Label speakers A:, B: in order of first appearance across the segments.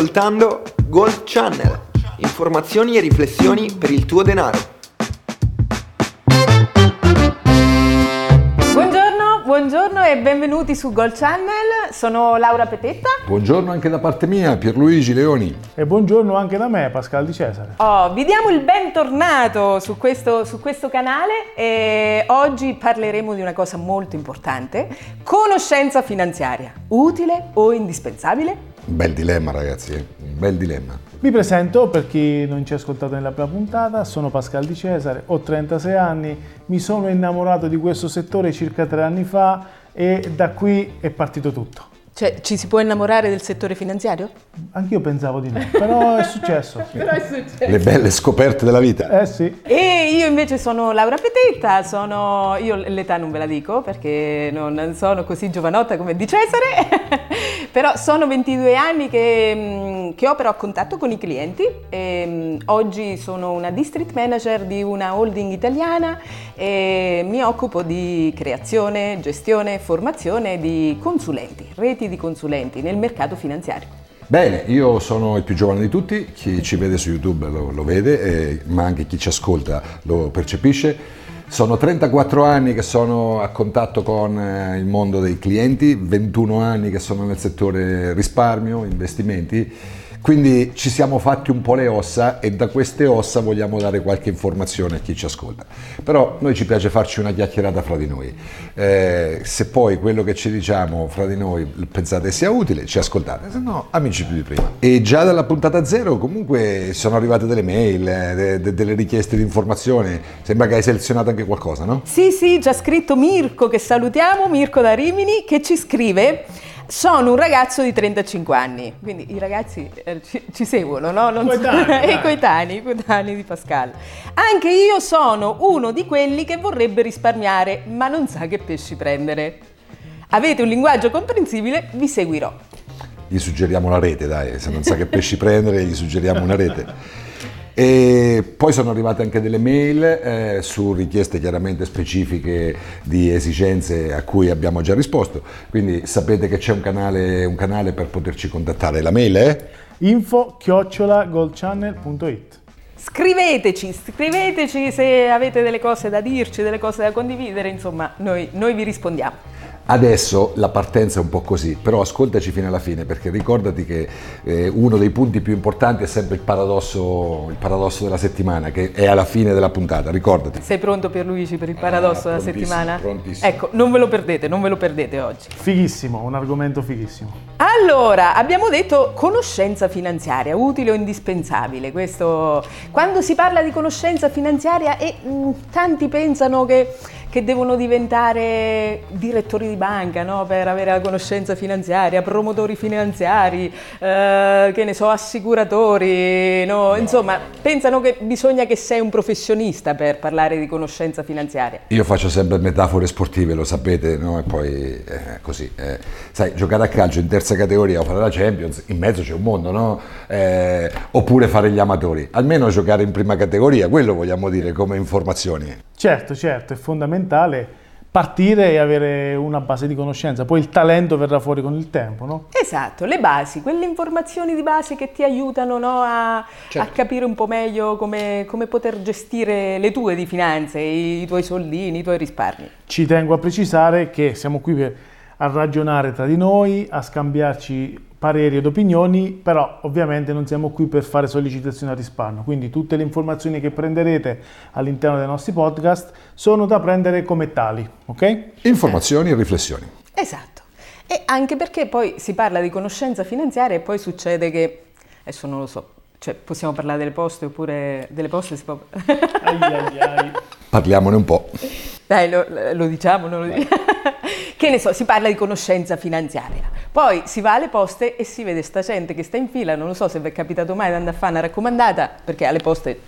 A: ascoltando Gold Channel, informazioni e riflessioni per il tuo denaro.
B: Buongiorno, buongiorno e benvenuti su Gold Channel, sono Laura Petetta.
C: Buongiorno anche da parte mia, Pierluigi Leoni.
D: E buongiorno anche da me, Pascal Di Cesare.
B: Oh, vi diamo il bentornato su questo, su questo canale e oggi parleremo di una cosa molto importante, conoscenza finanziaria, utile o indispensabile?
C: Bel dilemma ragazzi, eh. un bel dilemma.
D: Mi presento per chi non ci ha ascoltato nella prima puntata, sono Pascal Di Cesare, ho 36 anni, mi sono innamorato di questo settore circa tre anni fa e da qui è partito tutto.
B: Cioè, ci si può innamorare del settore finanziario?
D: Anch'io pensavo di no, però è successo.
B: Però è successo.
C: Le belle scoperte della vita.
D: Eh sì.
B: E io invece sono Laura Petetta, sono, io l'età non ve la dico perché non sono così giovanotta come di Cesare, però sono 22 anni che, che opero a contatto con i clienti. E, mm, oggi sono una district manager di una holding italiana e mi occupo di creazione, gestione, formazione di consulenti, reti di consulenti nel mercato finanziario.
C: Bene, io sono il più giovane di tutti, chi ci vede su YouTube lo, lo vede, eh, ma anche chi ci ascolta lo percepisce. Sono 34 anni che sono a contatto con eh, il mondo dei clienti, 21 anni che sono nel settore risparmio, investimenti, quindi ci siamo fatti un po' le ossa e da queste ossa vogliamo dare qualche informazione a chi ci ascolta. Però noi ci piace farci una chiacchierata fra di noi. Eh, se poi quello che ci diciamo fra di noi pensate sia utile, ci ascoltate, se no amici più di prima. E già dalla puntata zero comunque sono arrivate delle mail, eh, de- de- delle richieste di informazione, sembra che hai selezionato anche qualcosa, no?
B: Sì, sì, già scritto Mirko che salutiamo, Mirko da Rimini, che ci scrive sono un ragazzo di 35 anni, quindi i ragazzi eh, ci, ci seguono, no? Non
D: Coetanei,
B: so, i coetanei, di Pascal. Anche io sono uno di quelli che vorrebbe risparmiare, ma non sa che pesci prendere. Avete un linguaggio comprensibile, vi seguirò.
C: Gli suggeriamo la rete, dai, se non sa che pesci prendere, gli suggeriamo una rete. E poi sono arrivate anche delle mail eh, su richieste chiaramente specifiche di esigenze a cui abbiamo già risposto, quindi sapete che c'è un canale, un canale per poterci contattare. La mail è?
D: Info chiocciola goldchannel.it
B: Scriveteci, scriveteci se avete delle cose da dirci, delle cose da condividere, insomma, noi, noi vi rispondiamo.
C: Adesso la partenza è un po' così, però ascoltaci fino alla fine perché ricordati che eh, uno dei punti più importanti è sempre il paradosso, il paradosso della settimana, che è alla fine della puntata, ricordati.
B: Sei pronto per Luigi per il paradosso della
C: prontissimo,
B: settimana?
C: prontissimo.
B: Ecco, non ve lo perdete, non ve lo perdete oggi.
D: Fighissimo, un argomento fighissimo.
B: Allora, abbiamo detto conoscenza finanziaria, utile o indispensabile. Questo, quando si parla di conoscenza finanziaria e mh, tanti pensano che, che devono diventare direttori di banca no? per avere la conoscenza finanziaria, promotori finanziari, eh, che ne so, assicuratori, no? insomma, pensano che bisogna che sei un professionista per parlare di conoscenza finanziaria.
C: Io faccio sempre metafore sportive, lo sapete, no? E poi eh, così. eh, sai, giocare a calcio in terza categoria o fare la Champions, in mezzo c'è un mondo, no? Eh, oppure fare gli amatori. Almeno giocare in prima categoria, quello vogliamo dire come informazioni.
D: Certo, certo, è fondamentale partire e avere una base di conoscenza, poi il talento verrà fuori con il tempo, no?
B: Esatto, le basi, quelle informazioni di base che ti aiutano no, a,
C: Certo.
B: a capire un po' meglio come, come poter gestire le tue di finanze, i, i tuoi soldini, i tuoi risparmi.
D: Ci tengo a precisare che siamo qui per a ragionare tra di noi, a scambiarci pareri ed opinioni, però ovviamente non siamo qui per fare sollecitazioni al risparmio, quindi tutte le informazioni che prenderete all'interno dei nostri podcast sono da prendere come tali, ok?
C: Informazioni e riflessioni.
B: Esatto. E anche perché poi si parla di conoscenza finanziaria e poi succede che, adesso non lo so, cioè possiamo parlare delle poste oppure delle poste si può...
D: Ai, ai, ai.
C: Parliamone un po'.
B: Dai, lo, lo diciamo, non lo diciamo. che ne so, si parla di conoscenza finanziaria. Poi si va alle poste e si vede sta gente che sta in fila, non lo so se vi è capitato mai di andare a fare una raccomandata, perché alle poste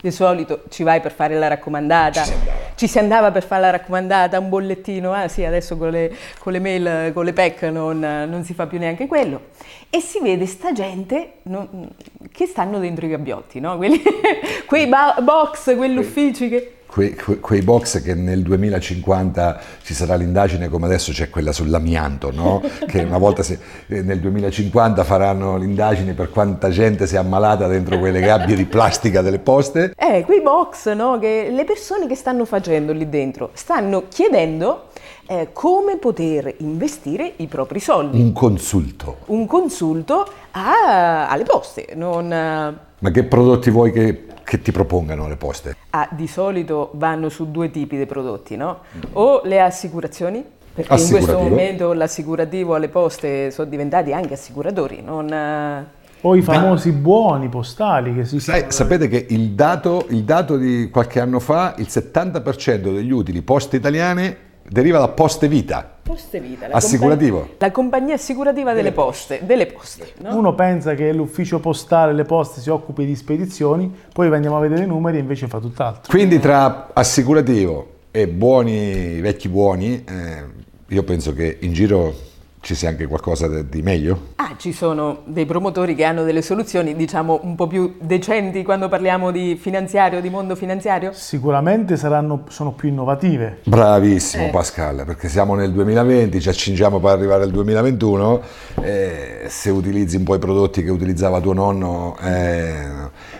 B: di solito ci vai per fare la raccomandata.
C: Ci si andava.
B: Ci si andava per fare la raccomandata, un bollettino, ah sì, adesso con le, con le mail, con le PEC non, non si fa più neanche quello. E si vede sta gente non- che stanno dentro i gabbiotti, no? Quelli- quei ba- box, quegli uffici che...
C: que- que- quei box che nel 2050 ci sarà l'indagine come adesso c'è quella sull'amianto, no? che una volta se- eh, nel 2050 faranno l'indagine per quanta gente si è ammalata dentro quelle gabbie di plastica delle poste.
B: Eh, quei box, no? Che le persone che stanno facendo lì dentro stanno chiedendo eh, come poter investire i propri soldi.
C: Un consulto.
B: Un consulto a- alle poste, non...
C: Ma che prodotti vuoi che, che ti propongano le poste?
B: ah, di solito vanno su due tipi di prodotti, no? O le assicurazioni, perché in questo momento l'assicurativo alle poste sono diventati anche assicuratori, non... eh,
D: O i famosi buoni postali che si
C: Sai, sapete che il dato, il dato di qualche anno fa, il 70% degli utili poste italiane deriva da poste vita.
B: Poste Vita, la
C: Assicurativo.
B: compagnia- la compagnia assicurativa delle poste, delle poste, no?
D: Uno pensa che l'ufficio postale, le poste si occupi di spedizioni, poi andiamo a vedere i numeri e invece fa tutt'altro.
C: Quindi tra assicurativo e buoni, vecchi buoni, eh, io penso che in giro ci sia anche qualcosa di meglio.
B: Ah, ci sono dei promotori che hanno delle soluzioni, diciamo, un po' più decenti quando parliamo di finanziario, di mondo finanziario?
D: Sicuramente saranno, sono più innovative.
C: Bravissimo
B: Eh.
C: Pascal, perché siamo nel 2020, ci accingiamo per arrivare al 2021, eh, se utilizzi un po' i prodotti che utilizzava tuo nonno, eh,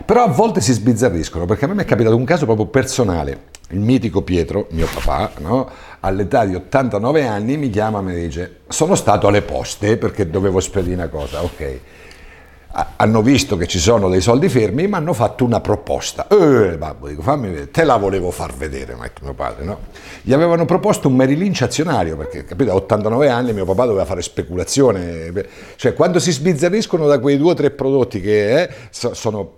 C: però a volte si sbizzarriscono, perché a me mi è capitato un caso proprio personale, il mitico Pietro, mio papà, no? all'età di 89 anni mi chiama e mi dice sono stato alle poste perché dovevo spedire una cosa, ok. Ha- Hanno visto che ci sono dei soldi fermi, mi hanno fatto una proposta. Eh, babbo, dico, fammi vedere, te la volevo far vedere, mio padre, no? Gli avevano proposto un Merrill Lynch azionario, perché, capite, a 89 anni mio papà doveva fare speculazione. Cioè, quando si sbizzarriscono da quei due o tre prodotti che eh, so- sono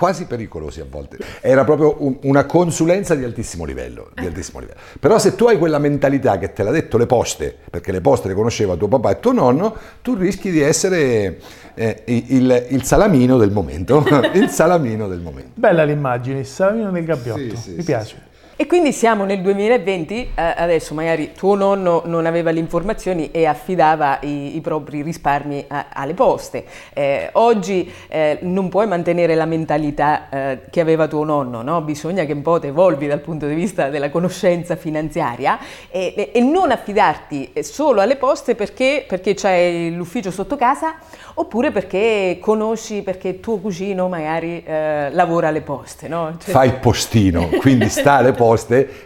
C: quasi pericolosi a volte. Era proprio un- una consulenza di altissimo, livello, di altissimo livello. Però se tu hai quella mentalità che te l'ha detto le poste, perché le poste le conosceva tuo papà e tuo nonno, tu rischi di essere eh, il, il salamino del momento. il salamino del momento.
D: Bella l'immagine, il salamino del gabbiotto,
C: Sì, sì,
D: mi
C: sì,
D: piace.
B: E quindi siamo nel 2020, eh, adesso magari tuo nonno non aveva le informazioni e affidava i, i propri risparmi a- alle poste. Eh, oggi eh, non puoi mantenere la mentalità eh, che aveva tuo nonno, no? bisogna che un po' ti evolvi dal punto di vista della conoscenza finanziaria e, e- non affidarti solo alle poste perché, perché c'hai l'ufficio sotto casa oppure perché conosci, perché tuo cugino magari eh, lavora alle poste. No? Cioè-
C: Fai il postino, quindi sta alle poste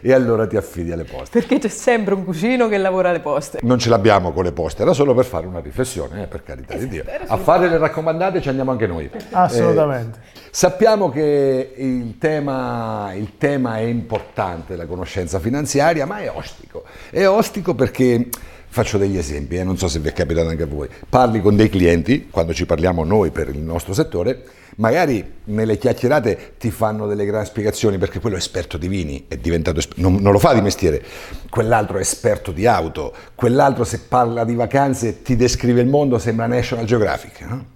C: e allora ti affidi alle poste.
B: Perché c'è sempre un cugino che lavora alle poste.
C: Non ce l'abbiamo con le poste, era solo per fare una riflessione, eh, per carità di Dio. A fare le raccomandate ci andiamo anche noi.
D: Assolutamente.
C: Eh, sappiamo che il tema, il tema è importante, la conoscenza finanziaria, ma è ostico. È ostico perché, faccio degli esempi, eh, non so se vi è capitato anche a voi, parli con dei clienti, quando ci parliamo noi per il nostro settore, magari nelle chiacchierate ti fanno delle grandi spiegazioni perché quello è esperto di vini, è diventato esper- non, non lo fa di mestiere, quell'altro è esperto di auto, quell'altro se parla di vacanze ti descrive il mondo, sembra National Geographic. no?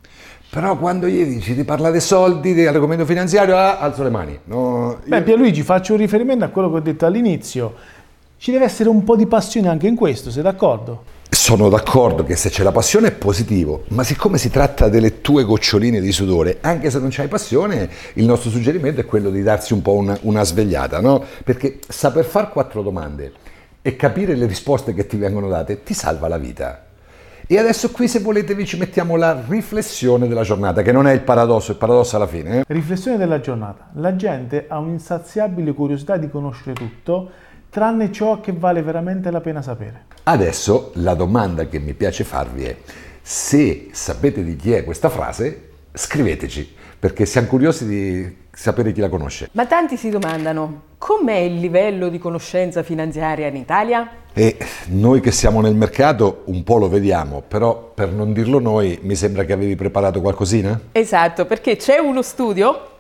C: Però quando gli dici ti parla dei soldi, dell'argomento finanziario, ah, alzo le mani. No,
D: Beh,
C: io-
D: Pierluigi, faccio un riferimento a quello che ho detto all'inizio. Ci deve essere un po' di passione anche in questo, sei d'accordo?
C: Sono d'accordo che se c'è la passione è positivo, ma siccome si tratta delle tue goccioline di sudore, anche se non c'hai passione, il nostro suggerimento è quello di darsi un po' una, una svegliata, no? Perché saper fare quattro domande e capire le risposte che ti vengono date ti salva la vita. E adesso qui se volete vi ci mettiamo la riflessione della giornata, che non è il paradosso, il paradosso alla fine. eh?
D: Riflessione della giornata. La gente ha un'insaziabile curiosità di conoscere tutto, tranne ciò che vale veramente la pena sapere.
C: Adesso la domanda che mi piace farvi è, se sapete di chi è questa frase, scriveteci, perché siamo curiosi di sapere chi la conosce.
B: Ma tanti si domandano, com'è il livello di conoscenza finanziaria in Italia?
C: E noi che siamo nel mercato un po' lo vediamo, però per non dirlo noi mi sembra che avevi preparato qualcosina?
B: Esatto, perché c'è uno studio,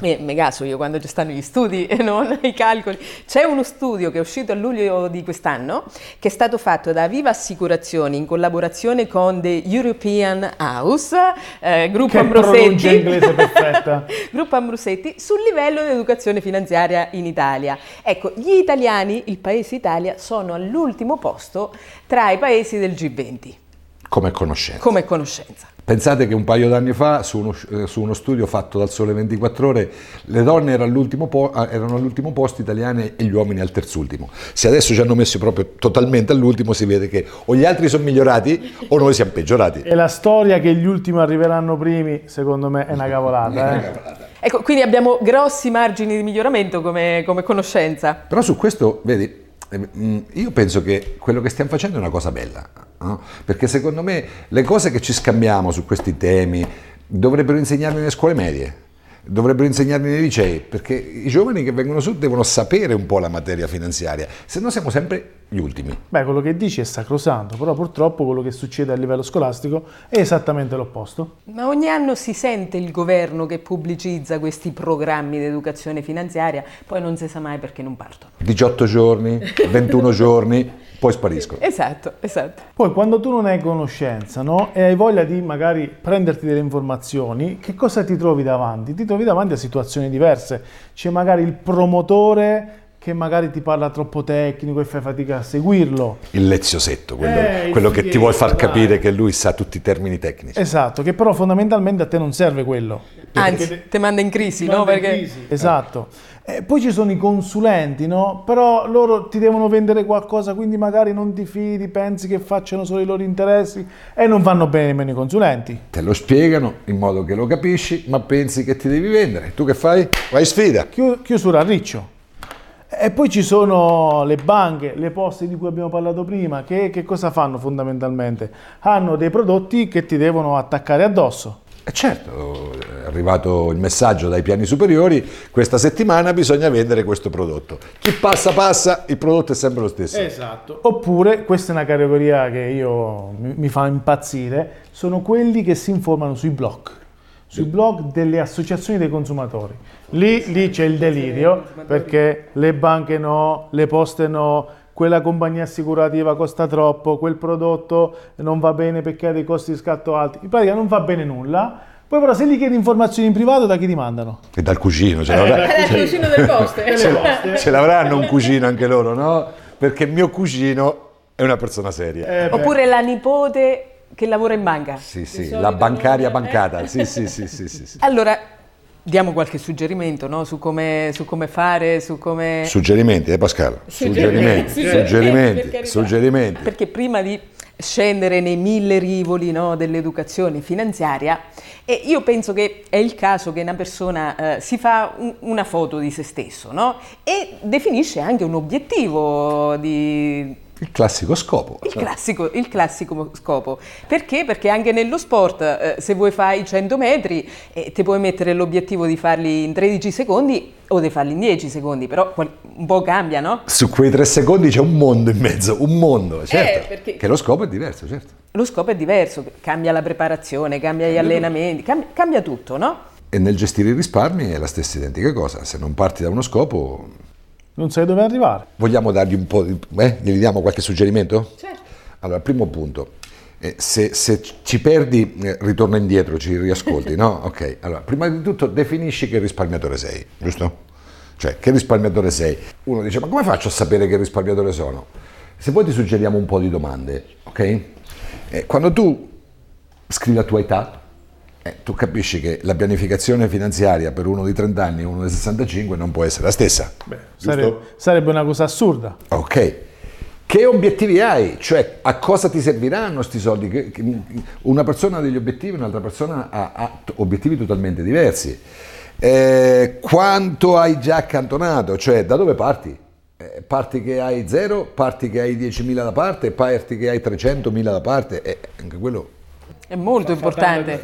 B: mi mi caso io quando ci stanno gli studi e non i calcoli, c'è uno studio che è uscito a luglio di quest'anno che è stato fatto da Viva Assicurazioni in collaborazione con The European House, eh, gruppo Ambrosetti,
D: inglese perfetta.
B: gruppo Ambrosetti sul livello di educazione finanziaria in Italia. Ecco, gli italiani, il paese Italia, sono all'ultimo posto tra i paesi del G20.
C: come conoscenza.
B: come conoscenza.
C: Pensate che un paio d'anni fa, su uno, eh, su uno studio fatto dal Sole 24 Ore, le donne erano all'ultimo, po- ah, erano all'ultimo posto italiane e gli uomini al terzultimo. Se adesso ci hanno messo proprio totalmente all'ultimo, si vede che o gli altri sono migliorati o noi siamo peggiorati.
D: E la storia che gli ultimi arriveranno primi, secondo me, è una cavolata. Eh?
B: Ecco, quindi abbiamo grossi margini di miglioramento come, come conoscenza.
C: Però su questo, vedi, io penso che quello che stiamo facendo è una cosa bella, no? perché secondo me le cose che ci scambiamo su questi temi dovrebbero insegnarle nelle scuole medie, dovrebbero insegnarli nei licei, perché i giovani che vengono su devono sapere un po' la materia finanziaria, se no siamo sempre gli ultimi.
D: Beh, quello che dici è sacrosanto, però purtroppo quello che succede a livello scolastico è esattamente l'opposto.
B: Ma ogni anno si sente il governo che pubblicizza questi programmi di educazione finanziaria, poi non si sa mai perché non partono.
C: 18 giorni, 21 giorni, poi spariscono.
B: Esatto, esatto.
D: Poi quando tu non hai conoscenza no? e hai voglia di magari prenderti delle informazioni, che cosa ti trovi davanti? Ti trovi davanti a situazioni diverse. C'è magari il promotore che magari ti parla troppo tecnico e fai fatica a seguirlo.
C: Il leziosetto, quello,
D: Eh,
C: quello che ti vuol far
D: dai.
C: capire che lui sa tutti i termini tecnici.
D: Esatto, che però fondamentalmente a te non serve quello.
B: Anzi, ti manda in crisi, no? Perché
D: Esatto. E poi ci sono i consulenti, no? Però loro ti devono vendere qualcosa, quindi magari non ti fidi, pensi che facciano solo i loro interessi e non vanno bene nemmeno i consulenti.
C: Te lo spiegano in modo che lo capisci, ma pensi che ti devi vendere. Tu che fai? Vai sfida.
D: Chiu- chiusura a riccio. E poi ci sono le banche, le poste di cui abbiamo parlato prima, che, che cosa fanno fondamentalmente? Hanno dei prodotti che ti devono attaccare addosso.
C: E certo, è arrivato il messaggio dai piani superiori, questa settimana bisogna vendere questo prodotto. Chi passa passa, il prodotto è sempre lo stesso.
D: Esatto. Oppure, questa è una categoria che io mi, mi fa impazzire, sono quelli che si informano sui blog, sui blog delle associazioni dei consumatori. Lì, lì c'è il delirio perché le banche no, le poste no, quella compagnia assicurativa costa troppo, quel prodotto non va bene perché ha dei costi di scatto alti. In pratica non va bene nulla. Poi però se gli chiedi informazioni in privato da chi ti mandano?
C: E dal cugino, ce l'avrà-
B: È il vicino del poste.
C: ce l'avranno un cugino anche loro, no? Perché mio cugino è una persona seria.
D: Eh.
B: Oppure la nipote che lavora in banca.
C: Sì, sì, la bancaria bancata. Sì, sì, sì, sì, sì, sì.
B: Allora, diamo qualche suggerimento no? su, come, su come fare, su come...
C: Suggerimenti, eh Pascal? Suggerimenti, suggerimenti,
B: carità.
C: suggerimenti.
B: Perché prima di scendere nei mille rivoli no, dell'educazione finanziaria, e io penso che è il caso che una persona eh, si fa un- una foto di se stesso no? e definisce anche un obiettivo di,
C: Il classico scopo.
B: il classico, il classico scopo. Perché? Perché anche nello sport, eh, se vuoi fare i 100 metri, eh, ti puoi mettere l'obiettivo di farli in 13 secondi o di farli in 10 secondi, però un po' cambia, no?
C: Su quei tre secondi c'è un mondo in mezzo, un mondo, certo.
B: perché-
C: Che lo scopo è diverso, certo.
B: Lo scopo è diverso, cambia la preparazione, cambia gli allenamenti, cambia, cambia tutto, no?
C: E nel gestire i risparmi è la stessa identica cosa. Se non parti da uno scopo,
D: Non sai dove arrivare.
C: vogliamo dargli un po' di... Eh? Gli diamo qualche suggerimento?
B: Certo.
C: Allora, primo punto. Eh, se, se ci perdi, eh, ritorna indietro, ci riascolti, no? Ok, allora, prima di tutto definisci che risparmiatore sei, giusto? Cioè, che risparmiatore sei? Uno dice, ma come faccio a sapere che risparmiatore sono? Se poi ti suggeriamo un po' di domande, ok? Eh, quando tu scrivi la tua età, eh, tu capisci che la pianificazione finanziaria per uno di 30 anni e uno di 65 non può essere la stessa.
D: Sarebbe, sarebbe una cosa assurda.
C: Ok. Che obiettivi hai? Cioè, a cosa ti serviranno questi soldi? Che- che- una persona ha degli obiettivi, un'altra persona ha, ha obiettivi totalmente diversi. Eh, quanto hai già accantonato? Cioè, da dove parti? Eh, parti che hai zero, parti che hai 10.000 da parte, parti che hai 300.000 da parte, eh, anche quello
B: È molto importante.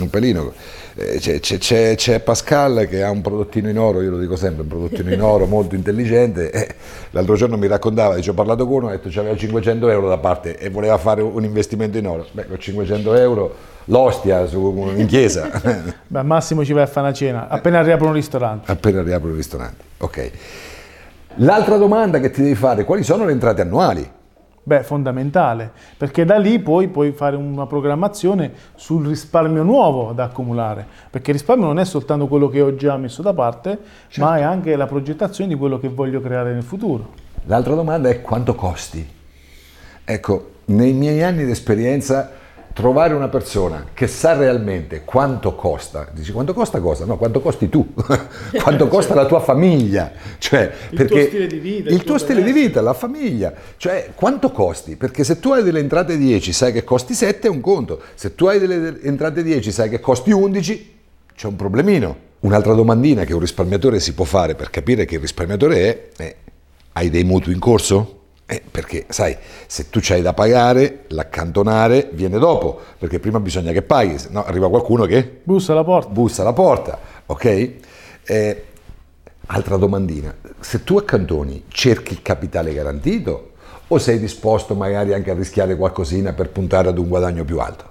C: un pelino. Eh, c'è, c'è- c'è- c'è Pascal che ha un prodottino in oro, io lo dico sempre, un prodottino in oro molto intelligente. eh, l'altro giorno mi raccontava, dice, ho parlato con uno, ha detto che aveva 500 euro da parte e voleva fare un investimento in oro. Beh, con 500 euro l'ostia su, in chiesa,
D: Beh, massimo ci vai a fare una cena, appena riaprono un ristorante.
C: appena riapro il ristorante. Ok. L'altra domanda che ti devi fare, quali sono le entrate annuali?
D: Beh, fondamentale, perché da lì poi puoi fare una programmazione sul risparmio nuovo da accumulare, perché il risparmio non è soltanto quello che ho già messo da parte, ma è anche la progettazione di quello che voglio creare nel futuro.
C: L'altra domanda è quanto costi? Ecco, nei miei anni di esperienza trovare una persona che sa realmente quanto costa, dici quanto costa cosa? No, quanto costi tu, quanto costa la tua famiglia, cioè
D: Il tuo stile di vita,
C: il
D: il
C: tuo
D: tuo
C: stile di vita, la famiglia, cioè quanto costi? Perché se tu hai delle entrate 10 sai che costi 7 è un conto, se tu hai delle entrate 10 sai che costi 11 c'è un problemino. Un'altra domandina che un risparmiatore si può fare per capire che il risparmiatore è, è hai dei mutui in corso? Eh, perché sai, se tu c'hai da pagare, l'accantonare viene dopo, perché prima bisogna che paghi, se no arriva qualcuno che
D: Bussa alla porta.
C: bussa alla porta, ok? Eh, altra domandina, se tu accantoni cerchi il capitale garantito o sei disposto magari anche a rischiare qualcosina per puntare ad un guadagno più alto?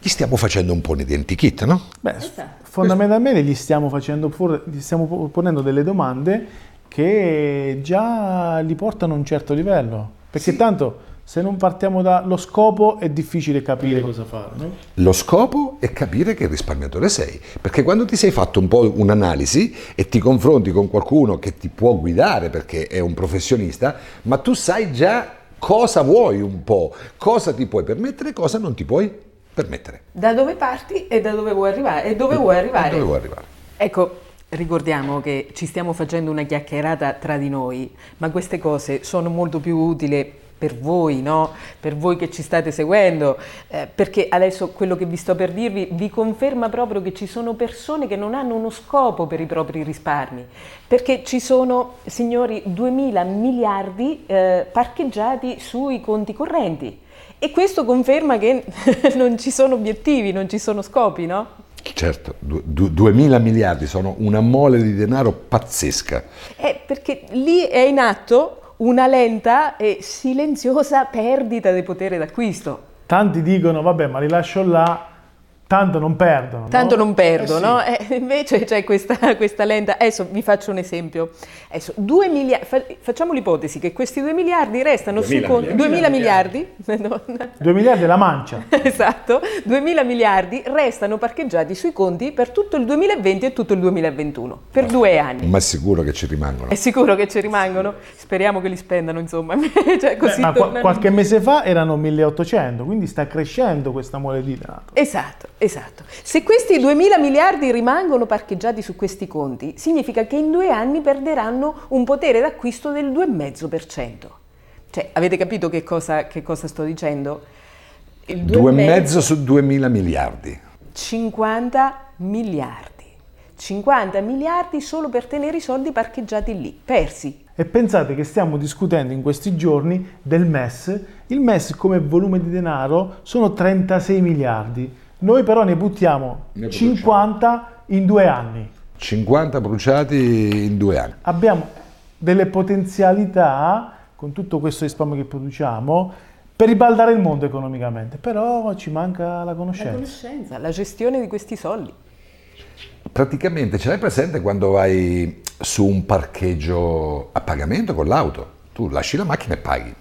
C: Gli stiamo facendo un po' un identikit, no?
D: Beh, fondamentalmente gli stiamo, facendo, gli stiamo po- ponendo delle domande che già li portano a un certo livello. Perché tanto se non partiamo dallo scopo è difficile capire cosa fare. no?
C: Lo scopo è capire che risparmiatore sei, perché quando ti sei fatto un po' un'analisi e ti confronti con qualcuno che ti può guidare perché è un professionista, ma tu sai già cosa vuoi un po', cosa ti puoi permettere e cosa non ti puoi permettere.
B: Da dove parti e da dove vuoi arrivare? E dove vuoi arrivare?
C: Dove vuoi arrivare?
B: Ecco, ricordiamo che ci stiamo facendo una chiacchierata tra di noi, ma queste cose sono molto più utili per voi, no? Per voi che ci state seguendo, eh, perché adesso quello che vi sto per dirvi vi conferma proprio che ci sono persone che non hanno uno scopo per i propri risparmi, perché ci sono, signori, 2000 miliardi eh, parcheggiati sui conti correnti. E questo conferma che non ci sono obiettivi, non ci sono scopi, no?
C: Certo, du- du- 2000 miliardi sono una mole di denaro pazzesca.
B: È perché lì è in atto una lenta e silenziosa perdita di potere d'acquisto.
D: Tanti dicono, vabbè, ma li lascio là, tanto non perdono. no?
B: Tanto non perdo,
D: Eh sì.
B: no? Eh, invece c'è questa, questa lenta. Adesso vi faccio un esempio. Adesso, 2 miliardi, facciamo l'ipotesi che questi 2 miliardi restano sui
C: 2000
B: conti. 2000 miliardi? No,
D: 2 miliardi è la mancia.
B: esatto, 2000 miliardi restano parcheggiati sui conti per tutto il 2020 e tutto il 2021, per due anni.
C: Ma è sicuro che ci rimangono.
B: È sicuro che ci rimangono? Speriamo che li spendano, insomma. cioè, così
D: Ma
B: tornano-
D: qualche mese fa erano 1800, quindi sta crescendo questa mole di denaro.
B: Esatto, esatto. Se questi 2000 miliardi rimangono parcheggiati su questi conti, significa che in due anni perderanno un potere d'acquisto del 2,5%. Cioè, avete capito che cosa, che cosa sto dicendo? Il
C: Due e
B: 2,5
C: mezzo su 2000 miliardi.
B: 50 miliardi. 50 miliardi solo per tenere i soldi parcheggiati lì, persi.
D: E pensate che stiamo discutendo in questi giorni del MES. Il MES come volume di denaro sono 36 miliardi. Noi però ne buttiamo
C: Ne
D: 50 in due anni.
C: 50 bruciati in due anni.
D: Abbiamo delle potenzialità con tutto questo risparmio che produciamo per ribaldare il mondo economicamente, però ci manca la
B: La
D: conoscenza.
B: conoscenza, la gestione di questi soldi.
C: Praticamente ce l'hai presente quando vai su un parcheggio a pagamento con l'auto? Tu lasci la macchina e paghi.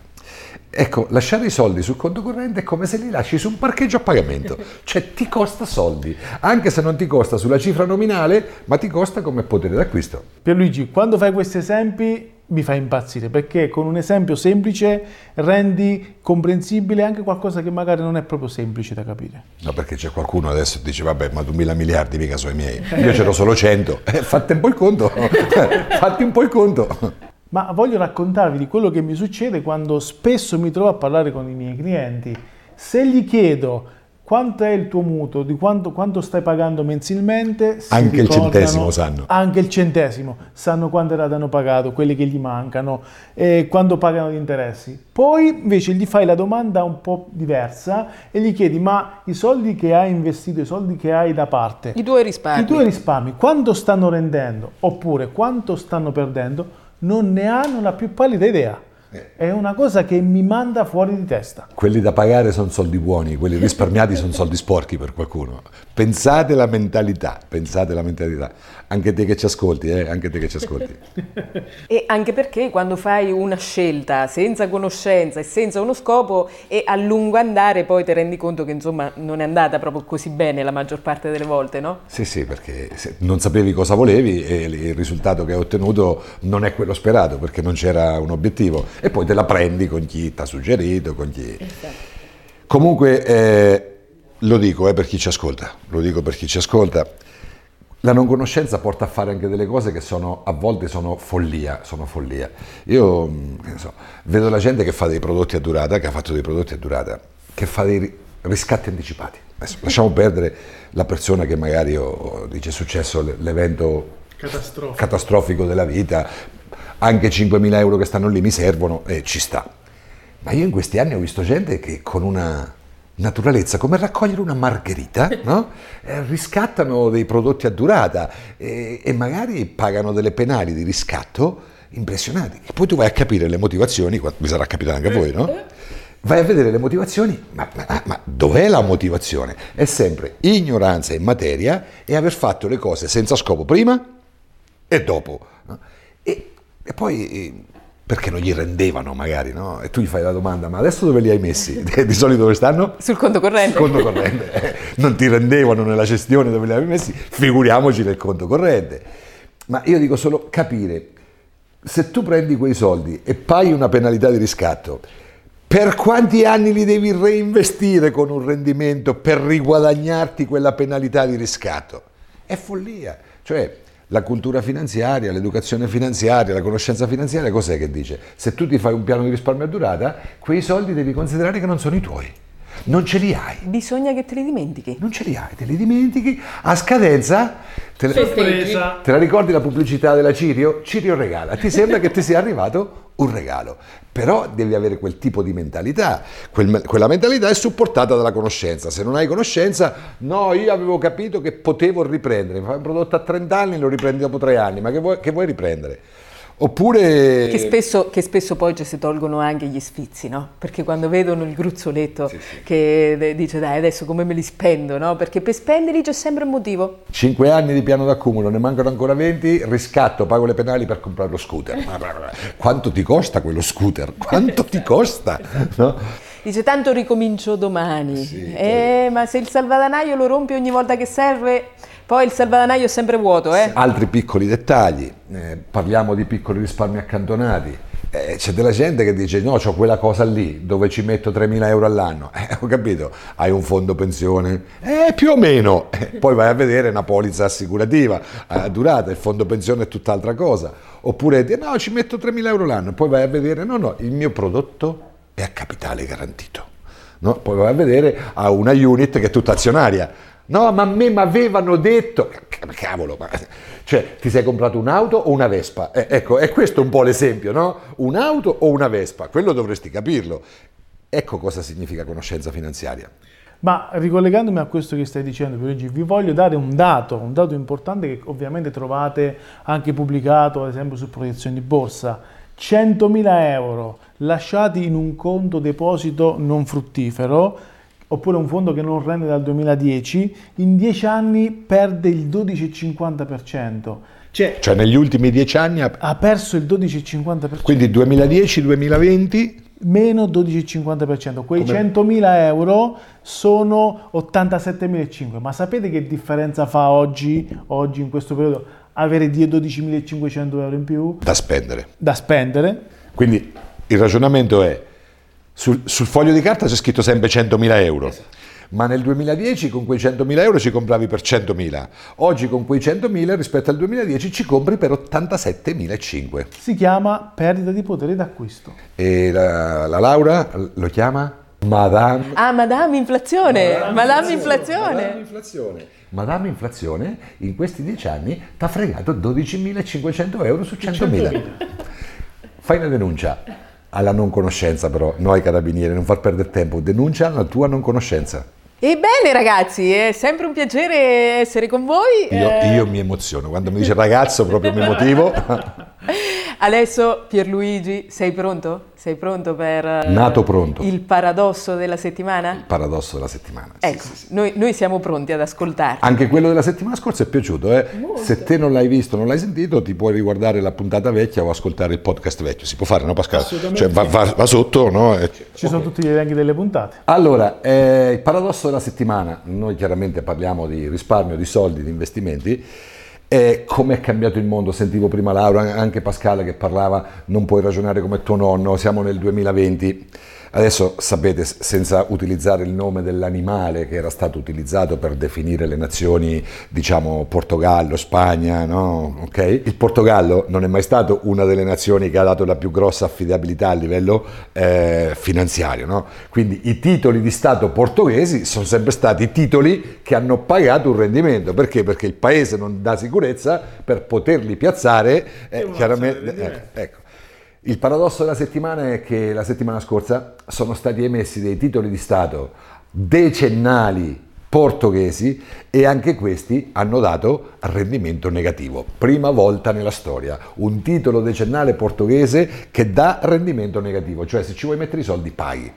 C: Ecco, lasciare i soldi sul conto corrente è come se li lasci su un parcheggio a pagamento, cioè ti costa soldi, anche se non ti costa sulla cifra nominale, ma ti costa come potere d'acquisto.
D: Pierluigi, quando fai questi esempi mi fa impazzire perché con un esempio semplice rendi comprensibile anche qualcosa che magari non è proprio semplice da capire.
C: No, perché c'è qualcuno adesso che dice, vabbè, ma 2000 miliardi mica sono i miei, io ce l'ho solo 100, eh, fate un po' il conto, fatti un po' il conto.
D: Ma voglio raccontarvi di quello che mi succede quando spesso mi trovo a parlare con i miei clienti. Se gli chiedo quanto è il tuo mutuo, di quanto, quanto stai pagando mensilmente, si
C: Anche il centesimo sanno.
D: Anche il centesimo, sanno quante rate hanno pagato, quelle che gli mancano, e quando pagano gli interessi. Poi invece gli fai la domanda un po' diversa e gli chiedi ma i soldi che hai investito, i soldi che hai da parte,
B: I tuoi risparmi.
D: i tuoi risparmi quanto stanno rendendo oppure quanto stanno perdendo, non ne hanno la più pallida idea. È una cosa che mi manda fuori di testa.
C: Quelli da pagare sono soldi buoni, quelli risparmiati sono soldi sporchi per qualcuno. Pensate la mentalità, pensate la mentalità. Anche te che ci ascolti, eh? anche te che ci ascolti.
B: E anche perché quando fai una scelta senza conoscenza e senza uno scopo e a lungo andare poi ti rendi conto che insomma non è andata proprio così bene la maggior parte delle volte, no?
C: Sì, sì, perché se non sapevi cosa volevi e il risultato che hai ottenuto non è quello sperato perché non c'era un obiettivo. E poi te la prendi con chi ti ha suggerito, con chi... Comunque, eh, lo dico eh, per chi ci ascolta, lo dico per chi ci ascolta, la non conoscenza porta a fare anche delle cose che sono, a volte sono follia, sono follia. Io ne so, vedo la gente che fa dei prodotti a durata, che ha fatto dei prodotti a durata, che fa dei ri- riscatti anticipati. Adesso, lasciamo perdere la persona che magari oh, dice è successo l'evento catastrofico della vita, anche 5.000 euro che stanno lì mi servono e ci sta. Ma io in questi anni ho visto gente che con una naturalezza, come raccogliere una margherita, no? Eh, riscattano dei prodotti a durata e, e magari pagano delle penali di riscatto impressionanti. E poi tu vai a capire le motivazioni, vi sarà capitato anche a voi, no? Vai a vedere le motivazioni, ma, ma- ma dov'è la motivazione? È sempre ignoranza in materia e aver fatto le cose senza scopo prima e dopo. E, poi perché non gli rendevano magari, no? E tu gli fai la domanda, ma adesso dove li hai messi? Di solito dove stanno?
B: Sul conto corrente.
C: Sul conto corrente. Eh, Non ti rendevano nella gestione dove li avevi messi, figuriamoci nel conto corrente. Ma io dico solo capire, se tu prendi quei soldi e paghi una penalità di riscatto, per quanti anni li devi reinvestire con un rendimento per riguadagnarti quella penalità di riscatto? È follia. Cioè, la cultura finanziaria, l'educazione finanziaria, la conoscenza finanziaria, cos'è che dice? Se tu ti fai un piano di risparmio a durata, quei soldi devi considerare che non sono i tuoi. Non ce li hai.
B: Bisogna che te li dimentichi.
C: Non ce li hai, te li dimentichi. A scadenza, te,
D: Sorpresa.
C: te la ricordi la pubblicità della Cirio? Cirio regala. Ti sembra che ti sia arrivato un regalo. Però devi avere quel tipo di mentalità. Quel- quella mentalità è supportata dalla conoscenza. Se non hai conoscenza, no, io avevo capito che potevo riprendere. Mi fai un prodotto a 30 anni, lo riprendi dopo 3 anni. Ma che vuoi, che vuoi riprendere? Oppure...
B: Che spesso, che spesso poi ci si tolgono anche gli sfizi, no? Perché quando vedono il gruzzoletto che de- dice dai adesso come me li spendo, no? Perché per spenderli c'è sempre un motivo.
C: 5 anni di piano d'accumulo, ne mancano ancora 20, riscatto, pago le penali per comprare lo scooter. Quanto ti costa quello scooter? Quanto ti costa? No?
B: Dice tanto ricomincio domani. eh, ma se il salvadanaio lo rompi ogni volta che serve, poi il salvadanaio è sempre vuoto, eh?
C: Altri piccoli dettagli, eh, parliamo di piccoli risparmi accantonati. Eh, c'è della gente che dice no, ho quella cosa lì dove ci metto 3.000 euro all'anno. Eh, ho capito, hai un fondo pensione? Eh, più o meno. Eh, poi vai a vedere una polizza assicurativa a durata, il fondo pensione è tutt'altra cosa. Oppure di- no, ci metto 3.000 euro l'anno. Poi vai a vedere no, no, il mio prodotto è a capitale garantito. No? Poi vai a vedere a una unit che è tutta azionaria. No, ma a me mi avevano detto, cavolo, ma, cioè ti sei comprato un'auto o una Vespa? Eh, ecco, è questo un po' l'esempio, no? Un'auto o una Vespa? Quello dovresti capirlo. Ecco cosa significa conoscenza finanziaria.
D: Ma ricollegandomi a questo che stai dicendo Pierluigi, vi voglio dare un dato, un dato importante che ovviamente trovate anche pubblicato ad esempio su proiezioni di borsa. 100.000 euro lasciati in un conto deposito non fruttifero oppure un fondo che non rende dal 2010, in 10 anni perde il 12,50%. Cioè
C: Cioè negli ultimi dieci anni, ha-
D: ha perso il 12,50%.
C: quindi 2010-2020,
D: meno 12,50%. Quei 100.000 euro sono 87.500. Ma sapete che differenza fa oggi, oggi in questo periodo, avere 12.500 euro in più
C: da spendere.
D: da spendere?
C: Quindi il ragionamento è, sul, sul foglio di carta c'è scritto sempre 100.000 euro, ma nel 2010 con quei 100.000 euro ci compravi per 100.000, oggi con quei 100.000 rispetto al 2010 ci compri per 87.500.
D: Si chiama perdita di potere d'acquisto.
C: E la, la Laura lo chiama Madame...
B: Ah, Madame Inflazione! Madame Inflazione!
C: Madame Inflazione. Madame Inflazione in questi dieci anni ti ha fregato 12.500 euro su 100.000. Fai una denuncia alla non conoscenza però, noi carabinieri, non far perdere tempo, denuncia la tua non conoscenza.
B: Ebbene ragazzi, è sempre un piacere essere con voi.
C: Io,
B: Eh,
C: io mi emoziono, quando mi dice ragazzo proprio mi emotivo.
B: Adesso Pierluigi, sei pronto? Sei pronto per eh,
C: Nato pronto.
B: il paradosso della settimana?
C: Paradosso della settimana. Sì,
B: Ecco,
C: sì, sì.
B: Noi, noi siamo pronti ad ascoltarti.
C: Anche quello della settimana scorsa è piaciuto, eh? se te non l'hai visto, non l'hai sentito, ti puoi riguardare la puntata vecchia o ascoltare il podcast vecchio. Si può fare, no Pascal? Cioè, va, va- va sotto, no? E-
D: Ci sono tutti gli elenchi delle puntate.
C: Allora, eh, il paradosso della settimana, noi chiaramente parliamo di risparmio, di soldi, di investimenti E come è cambiato il mondo? Sentivo prima Laura, anche Pascale che parlava, non puoi ragionare come tuo nonno, siamo nel 2020. Adesso sapete, senza utilizzare il nome dell'animale che era stato utilizzato per definire le nazioni, diciamo Portogallo, Spagna, no? okay? Il Portogallo non è mai stato una delle nazioni che ha dato la più grossa affidabilità a livello eh, finanziario, no? Quindi i titoli di Stato portoghesi sono sempre stati titoli che hanno pagato un rendimento. Perché? Perché il paese non dà sicurezza per poterli piazzare. Eh, chiaramente, eh, ecco. Il paradosso della settimana è che la settimana scorsa sono stati emessi dei titoli di Stato decennali portoghesi e anche questi hanno dato rendimento negativo. Prima volta nella storia, un titolo decennale portoghese che dà rendimento negativo, cioè se ci vuoi mettere i soldi paghi.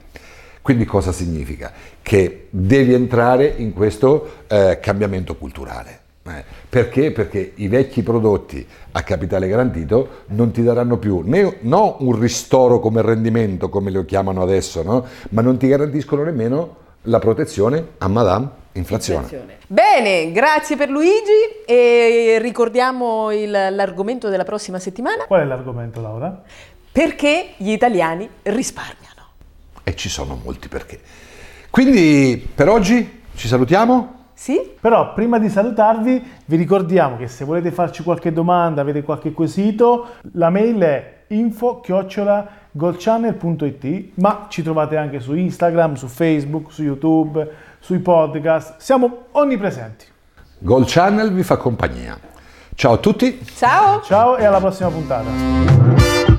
C: Quindi cosa significa? Che devi entrare in questo eh, cambiamento culturale. Eh, perché? Perché i vecchi prodotti a capitale garantito non ti daranno più né no un ristoro come rendimento, come lo chiamano adesso, no? ma non ti garantiscono nemmeno la protezione a Madame inflazione. inflazione.
B: Bene, grazie per Luigi e ricordiamo il, l'argomento della prossima settimana.
D: Qual è l'argomento Laura?
B: Perché gli italiani risparmiano.
C: E ci sono molti perché. Quindi per oggi ci salutiamo.
B: Sì?
D: Però prima di salutarvi vi ricordiamo che se volete farci qualche domanda, avete qualche quesito, la mail è info-goldchannel.it ma ci trovate anche su Instagram, su Facebook, su YouTube, sui podcast, siamo onnipresenti.
C: Gold Channel vi fa compagnia. Ciao a tutti.
B: Ciao.
D: Ciao e alla prossima puntata.